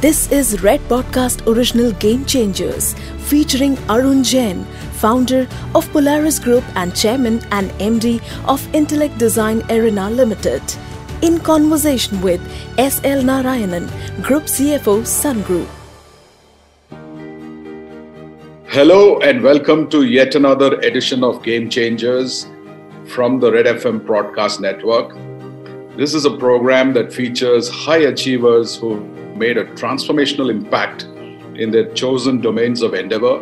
This is Red Podcast Original Game Changers featuring Arun Jain, founder of Polaris Group and chairman and MD of Intellect Design Arena Limited. In conversation with S.L. Narayanan, Group CFO Sun Group. Hello and welcome to yet another edition of Game Changers from the Red FM Broadcast Network. This is a program that features high achievers who made a transformational impact in their chosen domains of endeavor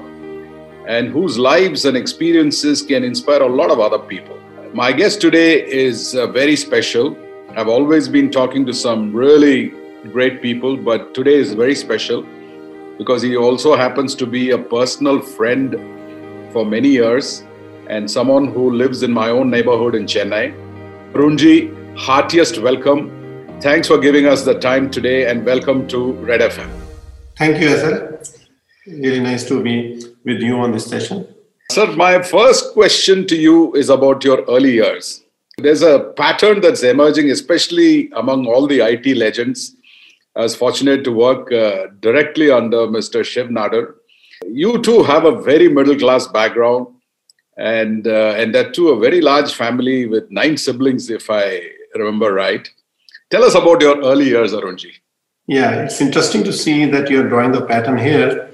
and whose lives and experiences can inspire a lot of other people. My guest today is uh, very special. I've always been talking to some really great people, but today is very special because he also happens to be a personal friend for many years and someone who lives in my own neighborhood in Chennai. Arunji, heartiest welcome. Thanks for giving us the time today and welcome to Red FM. Thank you, Asal. Really nice to be with you on this session. Sir, my first question to you is about your early years. There's a pattern that's emerging, especially among all the IT legends. I was fortunate to work uh, directly under Mr. Shiv Nadar. You too have a very middle class background, and uh, and that too a very large family with nine siblings, if I remember right. Tell us about your early years, Arunji. Yeah, it's interesting to see that you're drawing the pattern here.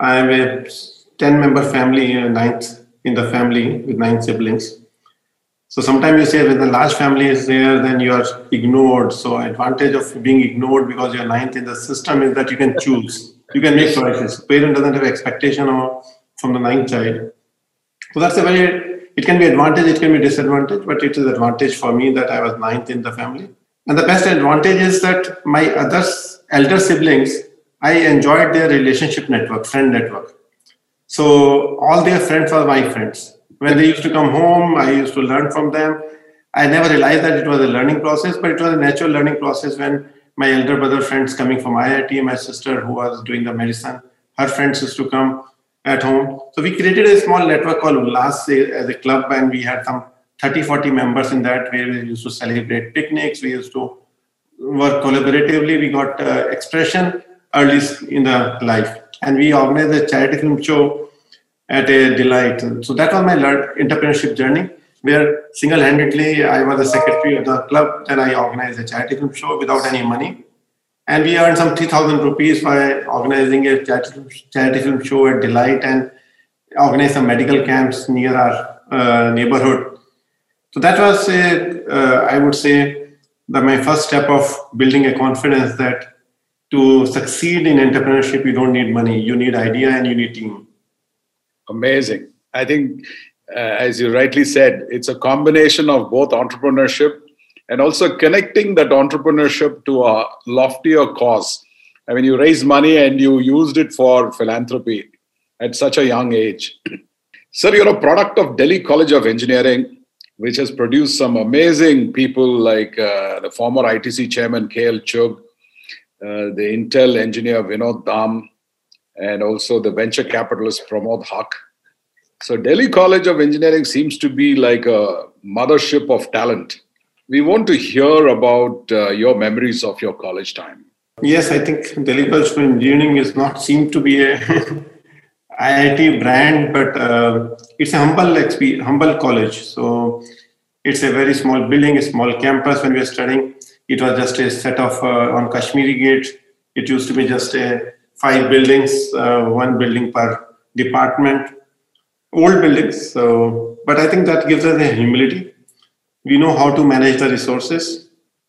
I'm a 10 member family, ninth in the family with nine siblings. So sometimes you say when the large family is there, then you are ignored. So advantage of being ignored because you're ninth in the system is that you can choose. You can make choices. Parent doesn't have expectation of, from the ninth child. So that's a very it can be advantage, it can be disadvantage, but it is advantage for me that I was ninth in the family. And the best advantage is that my other elder siblings, I enjoyed their relationship network, friend network. So all their friends were my friends. When they used to come home, I used to learn from them. I never realized that it was a learning process, but it was a natural learning process when my elder brother friends coming from IIT, my sister who was doing the medicine, her friends used to come at home. So we created a small network called Ullas eh, as a club, and we had some 30, 40 members in that where we used to celebrate picnics. We used to work collaboratively. We got uh, expression early in the life. And we organized a charity film show at a delight. So that was my entrepreneurship journey, where single-handedly I was the secretary of the club. Then I organized a charity film show without any money and we earned some 3000 rupees by organizing a charity film show at Delight and organized some medical camps near our uh, neighborhood. So that was, a, uh, I would say, the, my first step of building a confidence that to succeed in entrepreneurship, you don't need money, you need idea and you need team. Amazing. I think, uh, as you rightly said, it's a combination of both entrepreneurship and also connecting that entrepreneurship to a loftier cause. I mean, you raised money and you used it for philanthropy at such a young age. Sir, you're a product of Delhi College of Engineering, which has produced some amazing people like uh, the former ITC chairman KL Chugh, uh, the Intel engineer Vinod Dham, and also the venture capitalist Pramod Haque. So, Delhi College of Engineering seems to be like a mothership of talent we want to hear about uh, your memories of your college time. Yes, I think Delhi College of Engineering is not seem to be a IIT brand, but uh, it's a humble humble college. So it's a very small building, a small campus. When we were studying, it was just a set of uh, on Kashmiri Gate. It used to be just a five buildings, uh, one building per department, old buildings. So, but I think that gives us a humility we know how to manage the resources.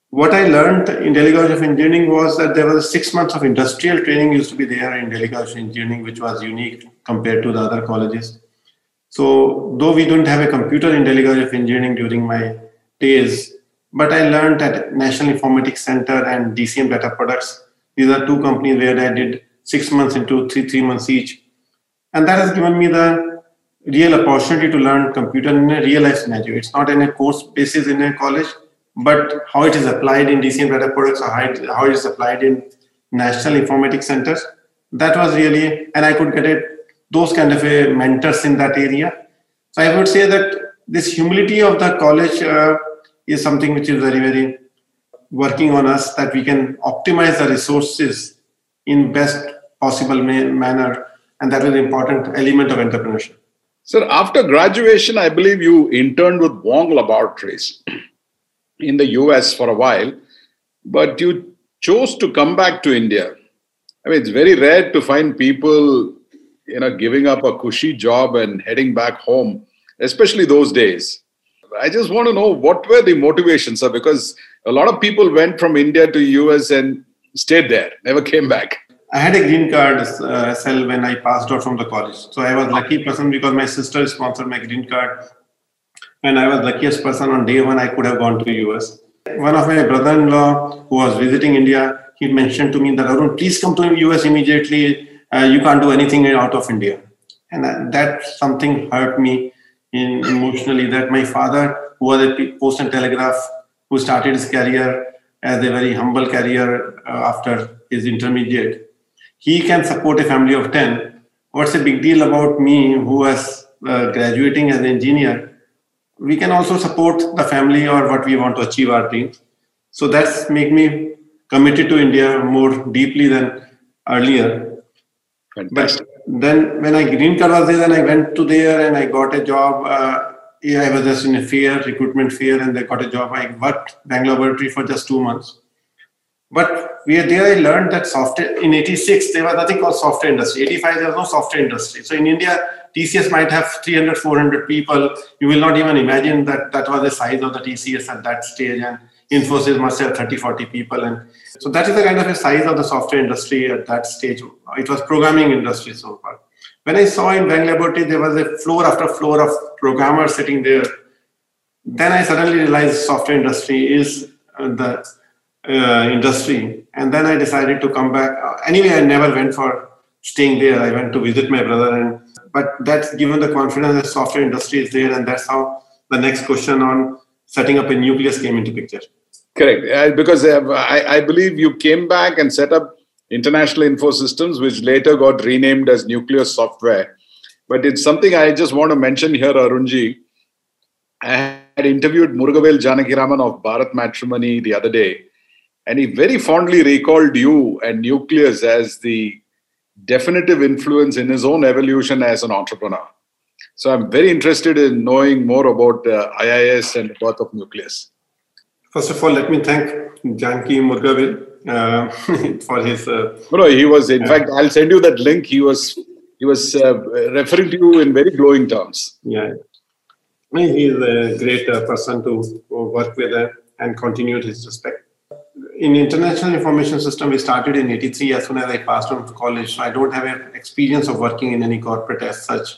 What I learned in Delhi College of Engineering was that there was six months of industrial training used to be there in Delhi College of Engineering, which was unique compared to the other colleges. So, though we don't have a computer in Delhi College of Engineering during my days, but I learned at National Informatics Center and DCM Data Products. These are two companies where I did six months into three, three months each. And that has given me the real opportunity to learn computer in a real life scenario. It's not in a course basis in a college, but how it is applied in DCM data products or how it, how it is applied in national informatics centers. That was really, and I could get it, those kind of a mentors in that area. So I would say that this humility of the college uh, is something which is very, very working on us that we can optimize the resources in best possible ma- manner. And that is an important element of entrepreneurship. Sir, after graduation, I believe you interned with Wang Laboratories in the US for a while, but you chose to come back to India. I mean, it's very rare to find people, you know, giving up a cushy job and heading back home, especially those days. I just want to know what were the motivations, sir, because a lot of people went from India to US and stayed there, never came back. I had a green card uh, cell when I passed out from the college. So I was lucky person because my sister sponsored my green card. And I was luckiest person on day one I could have gone to US. One of my brother-in-law who was visiting India, he mentioned to me that Arun, please come to US immediately. Uh, you can't do anything out of India. And that something hurt me in, emotionally that my father, who was a post and telegraph, who started his career as a very humble career uh, after his intermediate, he can support a family of 10. What's the big deal about me who was uh, graduating as an engineer? We can also support the family or what we want to achieve our dreams. So that's make me committed to India more deeply than earlier. Fantastic. But then when I green card was there, then I went to there and I got a job. Uh, yeah, I was just in a fair, recruitment fair, and I got a job. I worked Wang Laboratory for just two months. But we there, I learned that software in 86, there was nothing called software industry. 85, there was no software industry. So in India, TCS might have 300, 400 people. You will not even imagine that that was the size of the TCS at that stage. And Infosys must have 30, 40 people. And so that is the kind of a size of the software industry at that stage. It was programming industry so far. When I saw in Wang Laboratory, there was a floor after floor of programmers sitting there. Then I suddenly realized software industry is uh, the uh, industry. And then I decided to come back. Uh, anyway, I never went for staying there. I went to visit my brother. And but that's given the confidence that software industry is there, and that's how the next question on setting up a nucleus came into picture. Correct, uh, because uh, I, I believe you came back and set up International Info Systems, which later got renamed as Nucleus Software. But it's something I just want to mention here, Arunji. I had interviewed Murugavel Janakiraman of Bharat Matrimony the other day, and he very fondly recalled you and Nucleus as the definitive influence in his own evolution as an entrepreneur. So I'm very interested in knowing more about uh, IIS and the birth of Nucleus. First of all, let me thank Janki Murugavel uh, for his. Uh, no, he was. In uh, fact, I'll send you that link. He was. He was uh, referring to you in very glowing terms. Yeah, he is a great uh, person to work with and continued his respect in international information system we started in 83 as soon as i passed on to college. So i don't have experience of working in any corporate as such.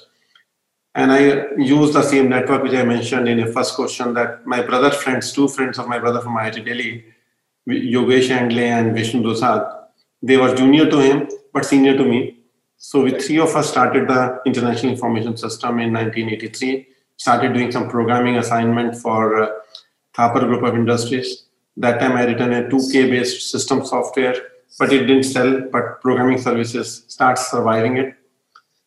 And i use the same network which i mentioned in the first question that my brother friends two friends of my brother from iit delhi yogesh Andlay and vishnu Dusad they were junior to him but senior to me. So we three of us started the international information system in 1983 started doing some programming assignment for uh, thapar group of industries that time I written a 2K based system software, but it didn't sell, but programming services starts surviving it.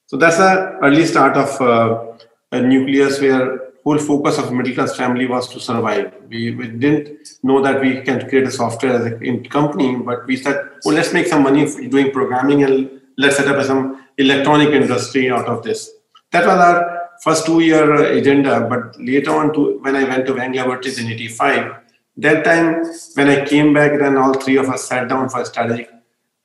So that's a early start of uh, a nucleus where whole focus of middle class family was to survive. We, we didn't know that we can create a software as a company, but we said, well, let's make some money doing programming and let's set up some electronic industry out of this. That was our first two year agenda. But later on, to, when I went to Bangalore in 85, that time, when I came back, then all three of us sat down for a strategic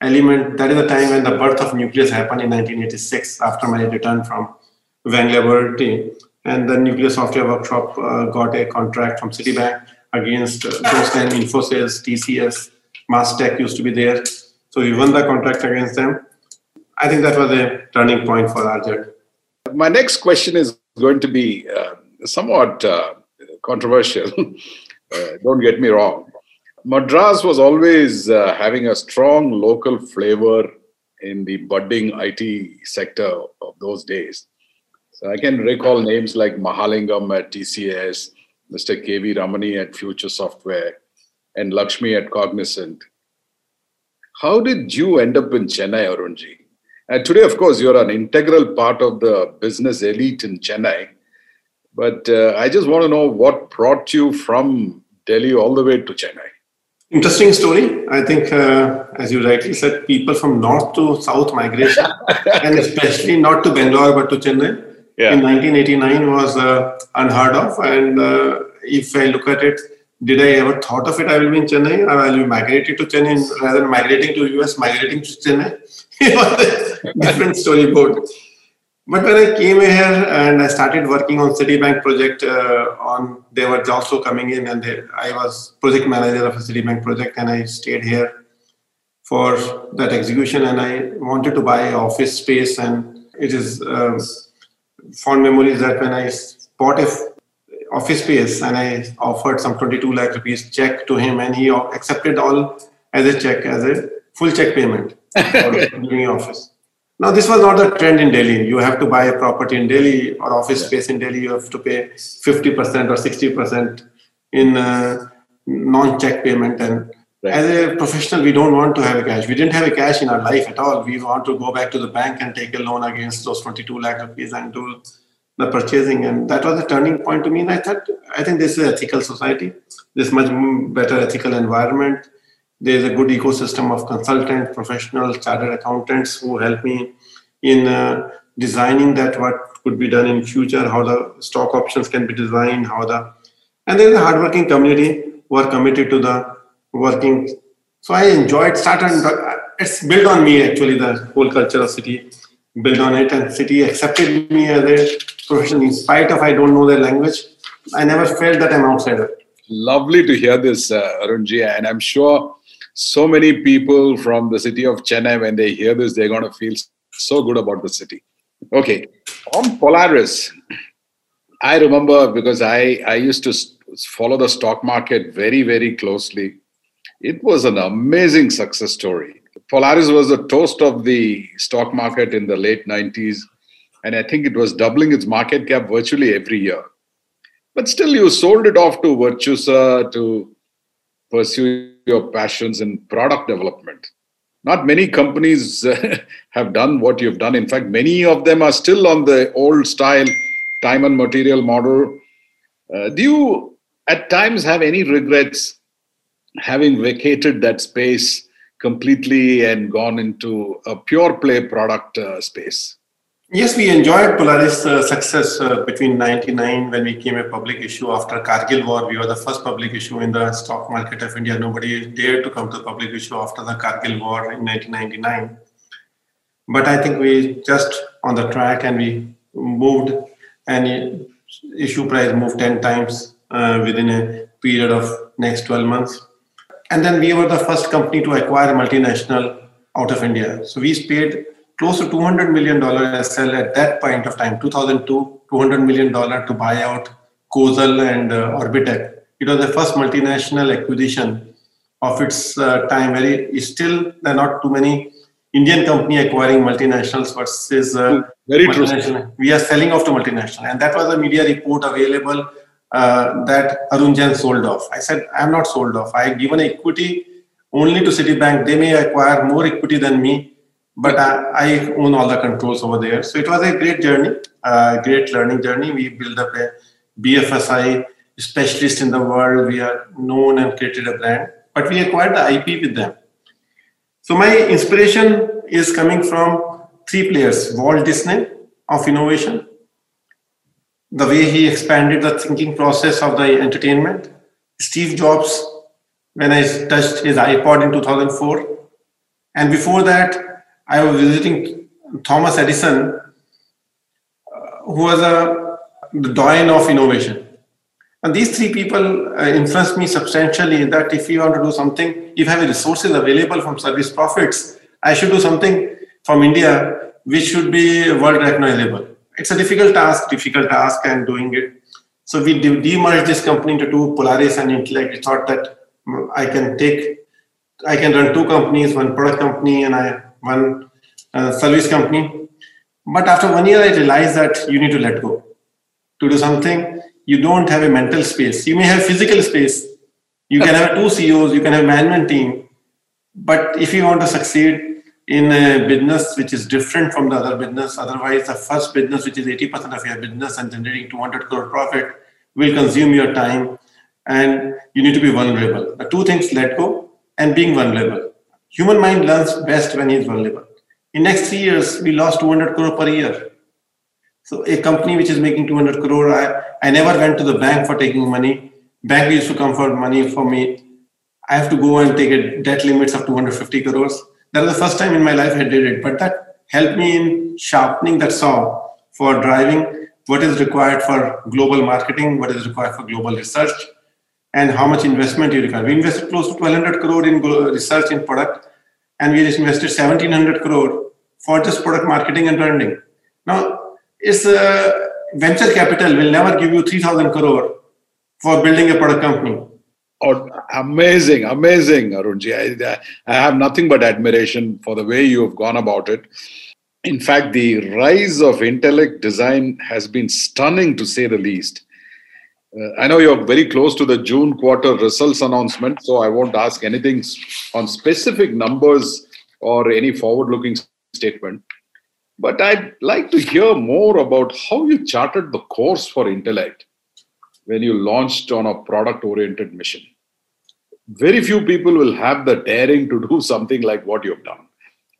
element. That is the time when the birth of nucleus happened in 1986 after my return from Wang Laboratory. And the nucleus software workshop uh, got a contract from Citibank against uh, those then Infosys, TCS, Mastech used to be there. So we won the contract against them. I think that was a turning point for journey. My next question is going to be uh, somewhat uh, controversial. Uh, don't get me wrong. Madras was always uh, having a strong local flavor in the budding IT sector of those days. So I can recall names like Mahalingam at TCS, Mr. KV Ramani at Future Software, and Lakshmi at Cognizant. How did you end up in Chennai, Arunji? And today, of course, you're an integral part of the business elite in Chennai. But uh, I just want to know what brought you from Delhi all the way to Chennai. Interesting story. I think, uh, as you rightly said, people from north to south migration, and especially not to Bangalore but to Chennai, yeah. in 1989 was uh, unheard of. And uh, if I look at it, did I ever thought of it? I will be in Chennai, or I will be migrating to Chennai rather than migrating to US, migrating to Chennai. it was a different storyboard. But when I came here and I started working on Citibank project, uh, on they were also coming in, and they, I was project manager of a Citibank project, and I stayed here for that execution. And I wanted to buy office space, and it is uh, fond memories that when I bought a office space and I offered some 22 lakh rupees check to him, and he accepted all as a check as a full check payment for giving office. Now, this was not the trend in Delhi. You have to buy a property in Delhi or office space in Delhi. You have to pay 50% or 60% in uh, non-check payment. And right. as a professional, we don't want to have a cash. We didn't have a cash in our life at all. We want to go back to the bank and take a loan against those 22 lakh rupees and do the purchasing. And that was a turning point to me. And I thought, I think this is ethical society. This much better ethical environment there's a good ecosystem of consultants, professionals, chartered accountants who help me in uh, designing that what could be done in future, how the stock options can be designed, how the and there's a hardworking community who are committed to the working. So I enjoyed started. It's built on me actually the whole culture of city built on it, and city accepted me as a professional in spite of I don't know their language. I never felt that I'm an outsider. Lovely to hear this, uh, Arunji, and I'm sure so many people from the city of Chennai, when they hear this, they're going to feel so good about the city. Okay, on Polaris, I remember because I, I used to follow the stock market very, very closely. It was an amazing success story. Polaris was the toast of the stock market in the late 90s, and I think it was doubling its market cap virtually every year. But still, you sold it off to Virtusa to pursue your passions in product development. Not many companies have done what you've done. In fact, many of them are still on the old style time and material model. Uh, do you at times have any regrets having vacated that space completely and gone into a pure play product uh, space? Yes, we enjoyed Polaris' uh, success uh, between 99 when we came a public issue after Kargil war. We were the first public issue in the stock market of India. Nobody dared to come to the public issue after the Kargil war in 1999. But I think we just on the track and we moved and issue price moved 10 times uh, within a period of next 12 months. And then we were the first company to acquire multinational out of India. So we paid close to 200 million dollar SL at that point of time, 2002, 200 million dollar to buy out COSL and uh, Orbitech. It was the first multinational acquisition of its uh, time. Very still there are not too many Indian company acquiring multinationals versus uh, very true. We are selling off to multinational, and that was a media report available uh, that Arun Jain sold off. I said I'm not sold off. I have given equity only to Citibank. They may acquire more equity than me but I, I, own all the controls over there. So it was a great journey, a great learning journey. We built up a BFSI specialist in the world. We are known and created a brand, but we acquired the IP with them. So my inspiration is coming from three players: Walt Disney of innovation, the way he expanded the thinking process of the entertainment. Steve Jobs, when I touched his iPod in 2004, and before that, I was visiting Thomas Edison, uh, who was a the doyen of innovation. And these three people uh, influenced me substantially that if you want to do something, if I have resources available from service profits, I should do something from India which should be world recognizable. It's a difficult task, difficult task, and doing it. So we de- demerged this company into two, Polaris and Intellect. We thought that mm, I can take, I can run two companies, one product company, and I one uh, service company. But after one year, I realized that you need to let go. To do something, you don't have a mental space. You may have physical space. You can have two CEOs, you can have management team. But if you want to succeed in a business which is different from the other business, otherwise the first business, which is 80% of your business and generating 200 crore profit, will consume your time. and you need to be vulnerable. The two things let go and being vulnerable. Human mind learns best when he's vulnerable. In next three years, we lost 200 crore per year. So a company which is making 200 crore, I, I never went to the bank for taking money. Bank used to come for money for me. I have to go and take a debt limits of 250 crores. That was the first time in my life I did it, but that helped me in sharpening that saw for driving what is required for global marketing, what is required for global research, and how much investment you require. We invested close to 1200 crore in research in product, and we invested 1700 crore for just product marketing and branding. Now, it's uh, venture capital will never give you 3000 crore for building a product company. Oh, amazing, amazing, Arunji. I, I have nothing but admiration for the way you have gone about it. In fact, the rise of intellect design has been stunning to say the least. Uh, I know you're very close to the June quarter results announcement, so I won't ask anything on specific numbers or any forward looking statement. But I'd like to hear more about how you charted the course for intellect when you launched on a product oriented mission. Very few people will have the daring to do something like what you've done.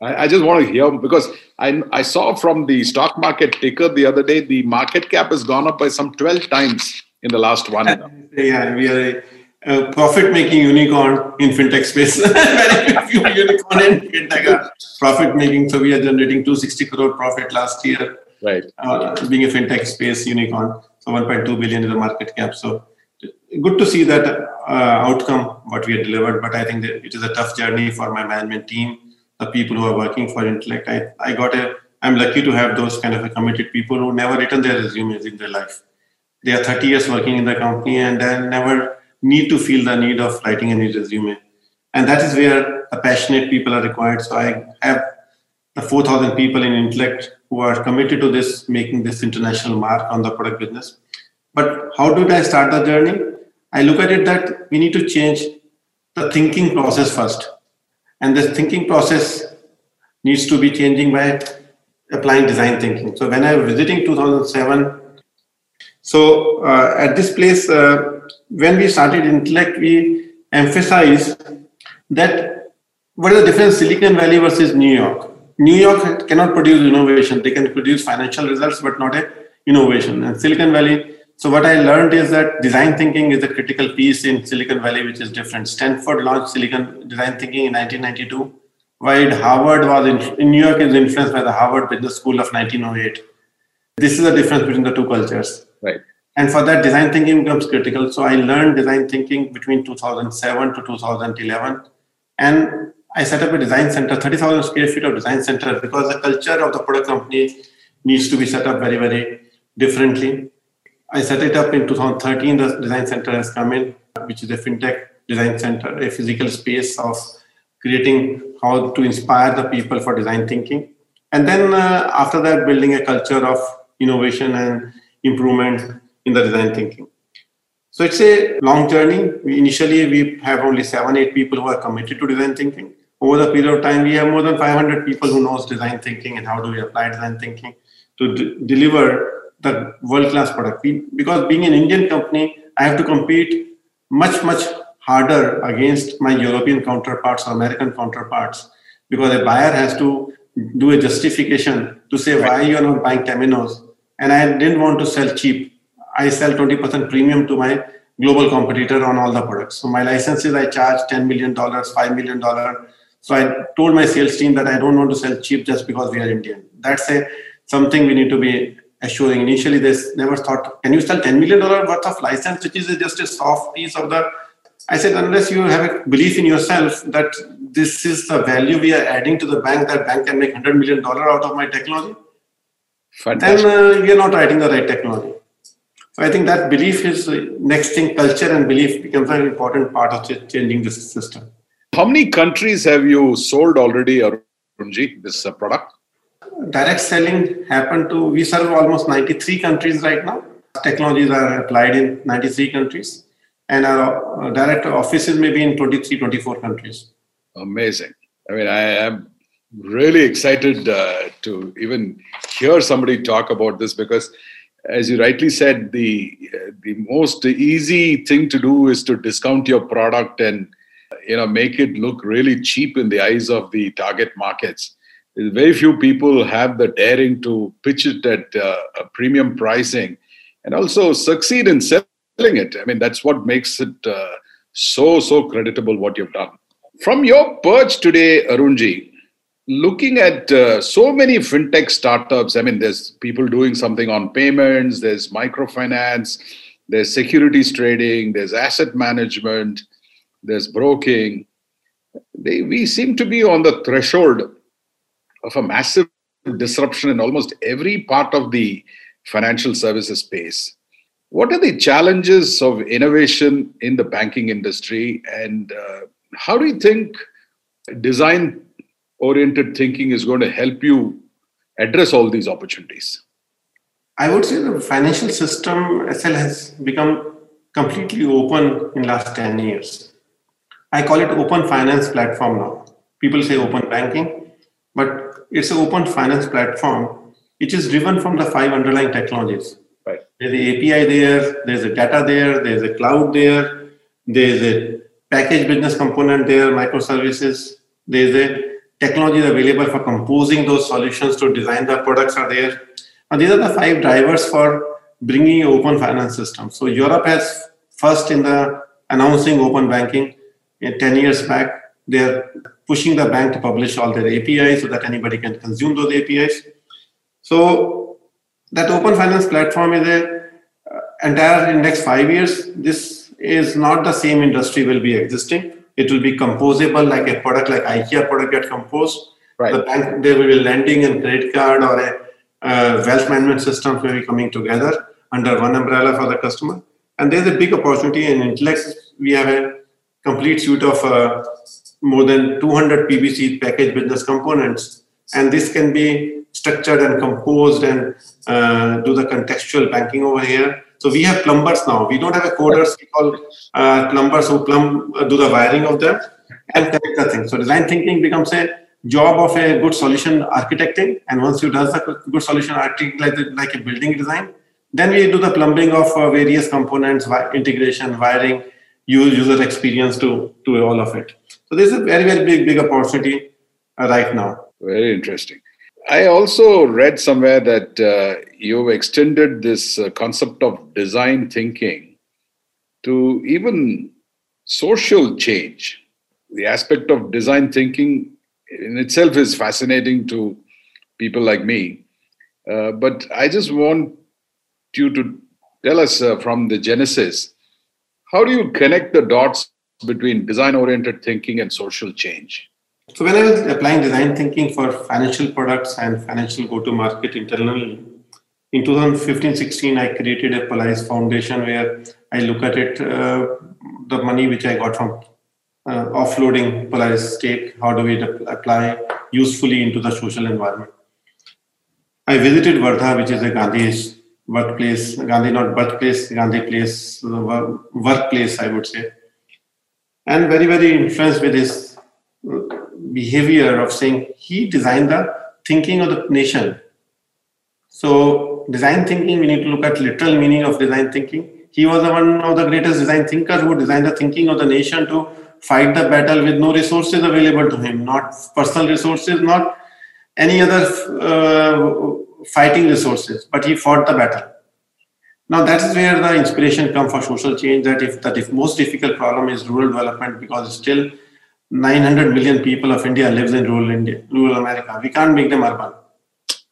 I, I, just want to hear because I, I saw from the stock market ticker the other day, the market cap has gone up by some 12 times in the last one. Yeah, we are a, a profit making unicorn in fintech space. Very few unicorn in fintech are profit making. So we are generating 260 crore profit last year. Right. Uh, being a fintech space unicorn. So 1.2 billion is the market cap. So good to see that uh, outcome, what we have delivered. But I think that it is a tough journey for my management team, the people who are working for Intellect. I, I got a, I'm lucky to have those kind of committed people who never written their resumes in their life. They are 30 years working in the company and they never need to feel the need of writing any resume. And that is where the passionate people are required. So I have the 4,000 people in Intellect who are committed to this, making this international mark on the product business. But how did I start the journey? I look at it that we need to change the thinking process first. And this thinking process needs to be changing by applying design thinking. So when I was visiting 2007, so uh, at this place, uh, when we started Intellect, we emphasized that what is the difference Silicon Valley versus New York? New York cannot produce innovation. They can produce financial results, but not a innovation. And Silicon Valley. So what I learned is that design thinking is a critical piece in Silicon Valley, which is different. Stanford launched Silicon design thinking in 1992, while Harvard was in, in New York is influenced by the Harvard Business School of 1908. This is the difference between the two cultures. Right. And for that, design thinking becomes critical. So I learned design thinking between 2007 to 2011, and I set up a design center, 30,000 square feet of design center, because the culture of the product company needs to be set up very, very differently. I set it up in 2013. The design center has come in, which is a fintech design center, a physical space of creating how to inspire the people for design thinking. And then uh, after that, building a culture of innovation and improvement in the design thinking. So it's a long journey. We, initially, we have only seven, eight people who are committed to design thinking over the period of time, we have more than 500 people who knows design thinking and how do we apply design thinking to d- deliver the world-class product. We, because being an Indian company, I have to compete much, much harder against my European counterparts or American counterparts because a buyer has to do a justification to say why you are not buying Temenos. And I didn't want to sell cheap. I sell 20% premium to my global competitor on all the products. So my licenses, I charge $10 million, $5 million so I told my sales team that I don't want to sell cheap just because we are Indian. That's a something we need to be assuring. Initially, they never thought, can you sell $10 million worth of license, which is just a soft piece of the. I said, unless you have a belief in yourself that this is the value we are adding to the bank, that bank can make $100 million out of my technology, Fantastic. then uh, we are not writing the right technology. So I think that belief is next thing, culture and belief becomes an important part of changing this system. How many countries have you sold already, Arunji, this uh, product? Direct selling happened to, we serve almost 93 countries right now. Technologies are applied in 93 countries, and our uh, direct offices may be in 23, 24 countries. Amazing. I mean, I am really excited uh, to even hear somebody talk about this because as you rightly said, the the most easy thing to do is to discount your product and you know make it look really cheap in the eyes of the target markets. Very few people have the daring to pitch it at uh, a premium pricing, and also succeed in selling it. I mean, that's what makes it uh, so so creditable what you've done. From your perch today, Arunji, looking at uh, so many fintech startups, I mean, there's people doing something on payments, there's microfinance, there's securities trading, there's asset management, there's broking. They, we seem to be on the threshold of a massive disruption in almost every part of the financial services space. What are the challenges of innovation in the banking industry, and uh, how do you think design oriented thinking is going to help you address all these opportunities? I would say the financial system SL has become completely open in last 10 years. I call it open finance platform now. People say open banking, but it's an open finance platform which is driven from the five underlying technologies. Right. There's the API there, there's a data there, there's a cloud there, there's a package business component there, microservices, there's a technology available for composing those solutions to design the products are there. And these are the five drivers for bringing open finance system. So Europe has first in the announcing open banking in 10 years back. They're pushing the bank to publish all their APIs so that anybody can consume those APIs. So that open finance platform is a uh, entire in next five years. This is not the same industry will be existing it will be composable like a product like IKEA product get composed. Right. The bank there will be lending and credit card or a uh, wealth management system will be coming together under one umbrella for the customer. And there's a big opportunity in Intellect. We have a complete suite of uh, more than 200 PBC package business components, and this can be structured and composed and uh, do the contextual banking over here so we have plumbers now. We don't have a coders. We call uh, plumbers who plumb uh, do the wiring of them and connect the thing. So design thinking becomes a job of a good solution architecting. And once you does the good solution architecting like, like a building design, then we do the plumbing of uh, various components, wi- integration, wiring, use user experience to to all of it. So this is a very very big big opportunity uh, right now. Very interesting. I also read somewhere that uh, you've extended this uh, concept of design thinking to even social change. The aspect of design thinking in itself is fascinating to people like me. Uh, but I just want you to tell us uh, from the genesis how do you connect the dots between design oriented thinking and social change? So when I was applying design thinking for financial products and financial go-to-market internally, in 2015-16, I created a Polaris Foundation where I look at it, uh, the money which I got from uh, offloading Polaris stake, how do we apply usefully into the social environment. I visited Wardha, which is a Gandhi's workplace, Gandhi not birthplace, Gandhi place, workplace, I would say. And very, very influenced with his behavior of saying he designed the thinking of the nation. So design thinking, we need to look at literal meaning of design thinking. He was one of the greatest design thinkers who designed the thinking of the nation to fight the battle with no resources available to him, not personal resources, not any other uh, fighting resources, but he fought the battle. Now that is where the inspiration comes for social change. That if that if most difficult problem is rural development because still 900 million people of India lives in rural India, rural America. We can't make them urban.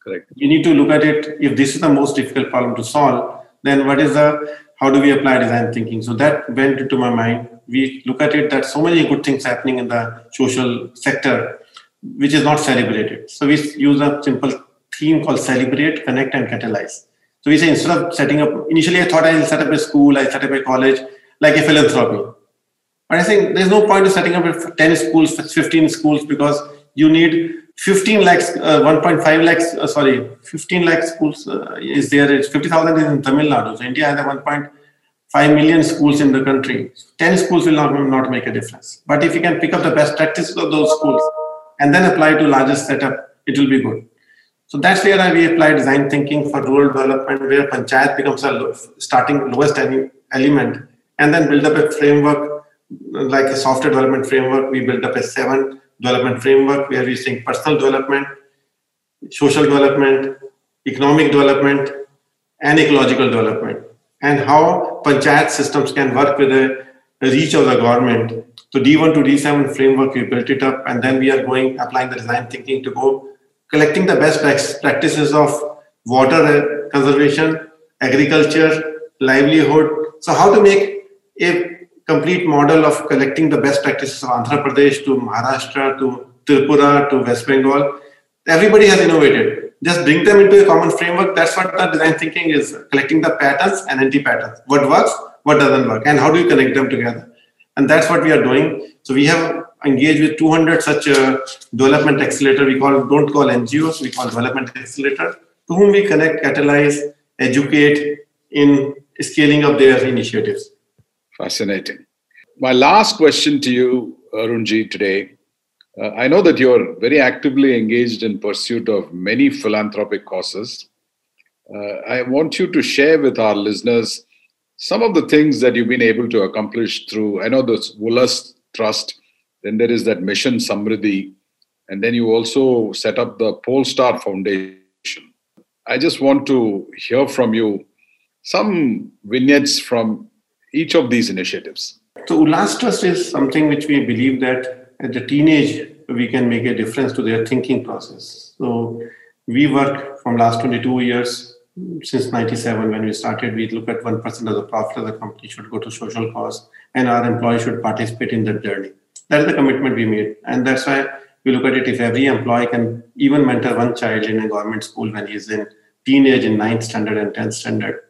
Correct. You need to look at it. If this is the most difficult problem to solve, then what is the how do we apply design thinking? So that went into my mind. We look at it that so many good things happening in the social sector, which is not celebrated. So we use a simple theme called celebrate, connect, and catalyze. So we say instead of setting up, initially I thought I'll set up a school, I set up a college, like a philanthropy. But I think there's no point of setting up 10 schools, 15 schools, because you need 15 lakhs, uh, 1.5 lakhs, uh, sorry, 15 lakh schools uh, is there. It's 50,000 is in Tamil Nadu. So India has 1.5 million schools in the country. 10 schools will not, not make a difference. But if you can pick up the best practices of those schools and then apply to larger setup, it will be good. So that's where we apply design thinking for rural development, where panchayat becomes a starting lowest element, and then build up a framework like a software development framework. We built up a seven development framework where we think personal development, social development, economic development, and ecological development, and how panchayat systems can work with the reach of the government. So D1 to D7 framework, we built it up, and then we are going applying the design thinking to go collecting the best practices of water uh, conservation, agriculture, livelihood. So how to make a complete model of collecting the best practices of Andhra Pradesh to Maharashtra to Tripura to West Bengal. Everybody has innovated. Just bring them into a common framework. That's what the design thinking is collecting the patterns and anti patterns. What works, what doesn't work, and how do you connect them together? And that's what we are doing. So we have engaged with 200 such uh, development accelerator. We call don't call NGOs, we call development accelerator, to whom we connect, catalyze, educate in scaling up their initiatives. Fascinating. My last question to you, Arunji, today. Uh, I know that you're very actively engaged in pursuit of many philanthropic causes. Uh, I want you to share with our listeners some of the things that you've been able to accomplish through. I know the Ullas Trust, then there is that Mission Samriddhi, and then you also set up the Polestar Foundation. I just want to hear from you some vignettes from each of these initiatives? So Ullas Trust is something which we believe that at the teenage we can make a difference to their thinking process. So we work from last 22 years since 97 when we started we look at 1% of the profit of the company should go to social cause and our employees should participate in that journey that is the commitment we made and that's why we look at it if every employee can even mentor one child in a government school when he's in teenage in 9th standard and 10th standard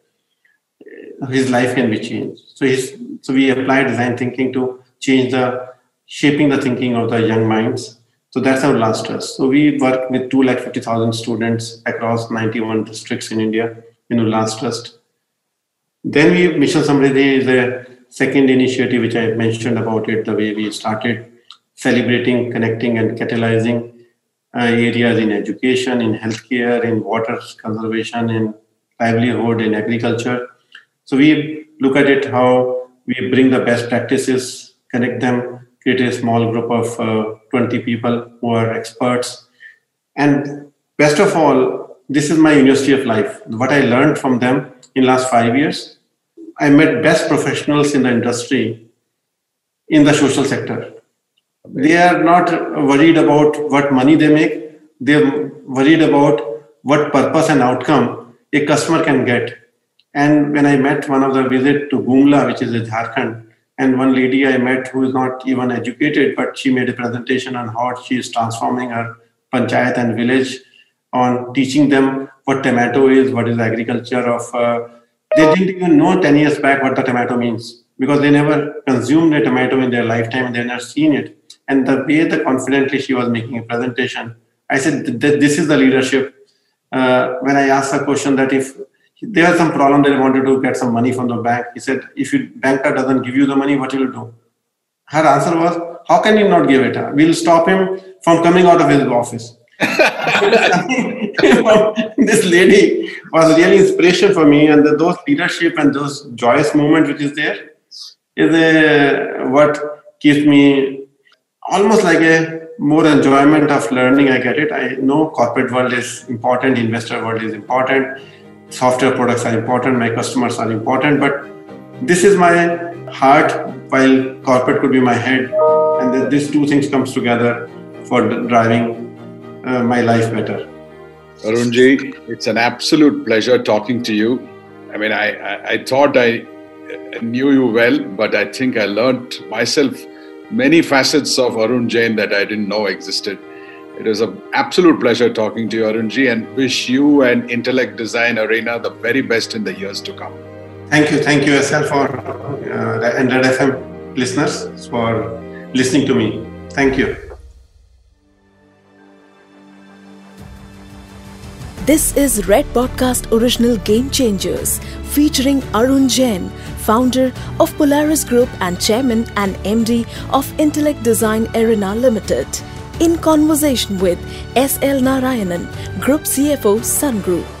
his life can be changed. So his, so we apply design thinking to change the shaping the thinking of the young minds. So that's our Ullas trust. So we work with two lakh fifty thousand students across 91 districts in India in Ullas Trust. Then we Mission Samriddhi is a second initiative which I mentioned about it, the way we started celebrating, connecting, and catalyzing uh, areas in education, in healthcare, in water conservation, in livelihood, in agriculture. So we look at it how we bring the best practices, connect them, create a small group of uh, 20 people who are experts. And best of all, this is my university of life. What I learned from them in last five years, I met best professionals in the industry in the social sector. They are not worried about what money they make. They're worried about what purpose and outcome a customer can get and when I met one of the visit to Gumla, which is in Jharkhand, and one lady I met who is not even educated, but she made a presentation on how she is transforming her panchayat and village on teaching them what tomato is, what is agriculture of. Uh, they didn't even know 10 years back what the tomato means because they never consumed a tomato in their lifetime they never seen it. And the way that confidently she was making a presentation, I said, this is the leadership. Uh, when I asked a question that if they had some problem they wanted to get some money from the bank. He said if your banker doesn't give you the money what will do? Her answer was how can you not give it we'll stop him from coming out of his office. This lady was really inspiration for me and those leadership and those joyous moment which is there is a, what keeps me almost like a more enjoyment of learning. I get it. I know corporate world is important investor world is important software products are important, my customers are important, but this is my heart while corporate could be my head and these two things comes together for driving uh, my life better. Arunji, it's an absolute pleasure talking to you. I mean, I, I, I thought I knew you well, but I think I learned myself many facets of Arun Jain that I didn't know existed. It was an absolute pleasure talking to you, Arunji, and wish you and Intellect Design Arena the very best in the years to come. Thank you. Thank you, SL, for uh, and Red FM listeners for listening to me. Thank you. This is Red Podcast Original Game Changers featuring Arun Jain, founder of Polaris Group and chairman and MD of Intellect Design Arena Limited. In conversation with S. L. Narayanan, Group CFO, Sun Group.